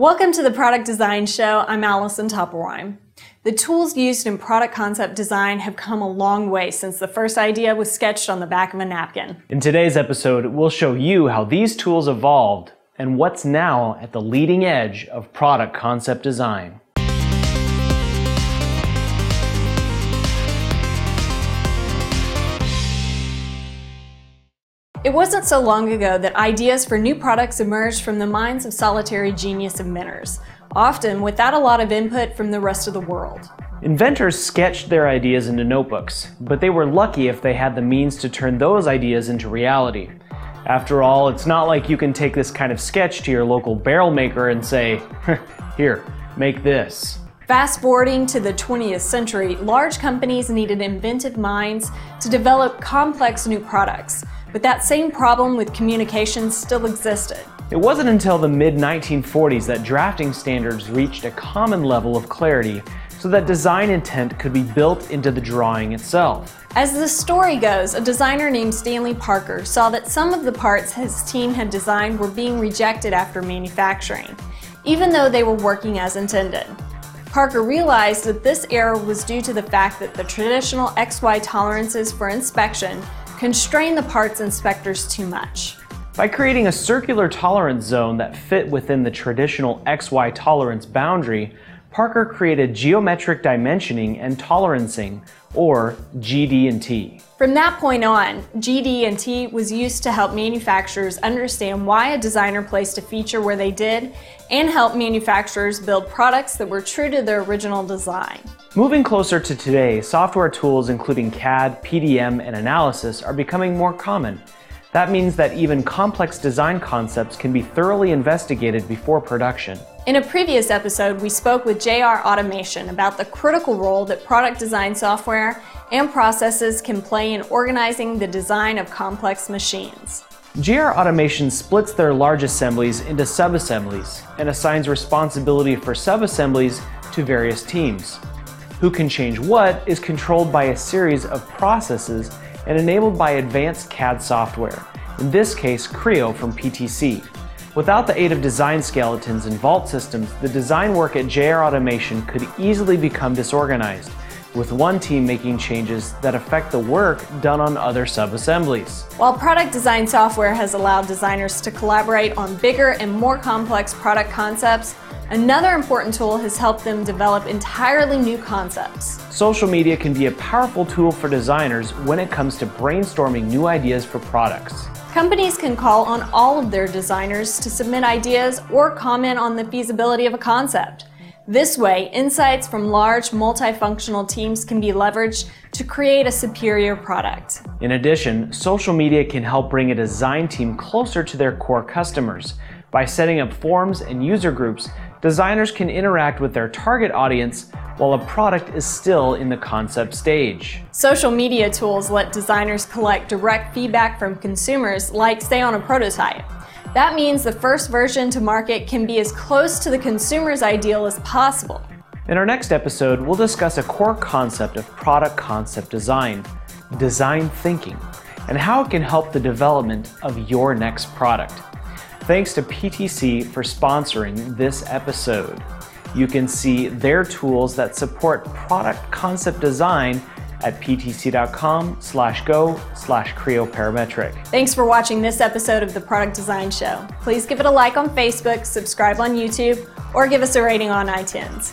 Welcome to the Product Design Show. I'm Allison Toppelwein. The tools used in product concept design have come a long way since the first idea was sketched on the back of a napkin. In today's episode, we'll show you how these tools evolved and what's now at the leading edge of product concept design. It wasn't so long ago that ideas for new products emerged from the minds of solitary genius inventors, often without a lot of input from the rest of the world. Inventors sketched their ideas into notebooks, but they were lucky if they had the means to turn those ideas into reality. After all, it's not like you can take this kind of sketch to your local barrel maker and say, here, make this. Fast forwarding to the 20th century, large companies needed inventive minds to develop complex new products. But that same problem with communication still existed. It wasn't until the mid 1940s that drafting standards reached a common level of clarity so that design intent could be built into the drawing itself. As the story goes, a designer named Stanley Parker saw that some of the parts his team had designed were being rejected after manufacturing, even though they were working as intended. Parker realized that this error was due to the fact that the traditional XY tolerances for inspection constrain the parts inspectors too much. By creating a circular tolerance zone that fit within the traditional XY tolerance boundary, Parker created geometric dimensioning and tolerancing, or GD&T. From that point on, GD&T was used to help manufacturers understand why a designer placed a feature where they did and help manufacturers build products that were true to their original design. Moving closer to today, software tools including CAD, PDM, and analysis are becoming more common. That means that even complex design concepts can be thoroughly investigated before production. In a previous episode, we spoke with JR Automation about the critical role that product design software and processes can play in organizing the design of complex machines. JR Automation splits their large assemblies into sub-assemblies and assigns responsibility for sub-assemblies to various teams. Who can change what is controlled by a series of processes and enabled by advanced CAD software, in this case Creo from PTC. Without the aid of design skeletons and vault systems, the design work at JR Automation could easily become disorganized, with one team making changes that affect the work done on other sub-assemblies. While product design software has allowed designers to collaborate on bigger and more complex product concepts, Another important tool has helped them develop entirely new concepts. Social media can be a powerful tool for designers when it comes to brainstorming new ideas for products. Companies can call on all of their designers to submit ideas or comment on the feasibility of a concept. This way, insights from large multifunctional teams can be leveraged to create a superior product. In addition, social media can help bring a design team closer to their core customers by setting up forums and user groups designers can interact with their target audience while a product is still in the concept stage. Social media tools let designers collect direct feedback from consumers, like say on a prototype. That means the first version to market can be as close to the consumer's ideal as possible. In our next episode, we'll discuss a core concept of product concept design, design thinking, and how it can help the development of your next product. Thanks to PTC for sponsoring this episode. You can see their tools that support product concept design at ptc.com slash go slash Creo Parametric. Thanks for watching this episode of the Product Design Show. Please give it a like on Facebook, subscribe on YouTube, or give us a rating on iTunes.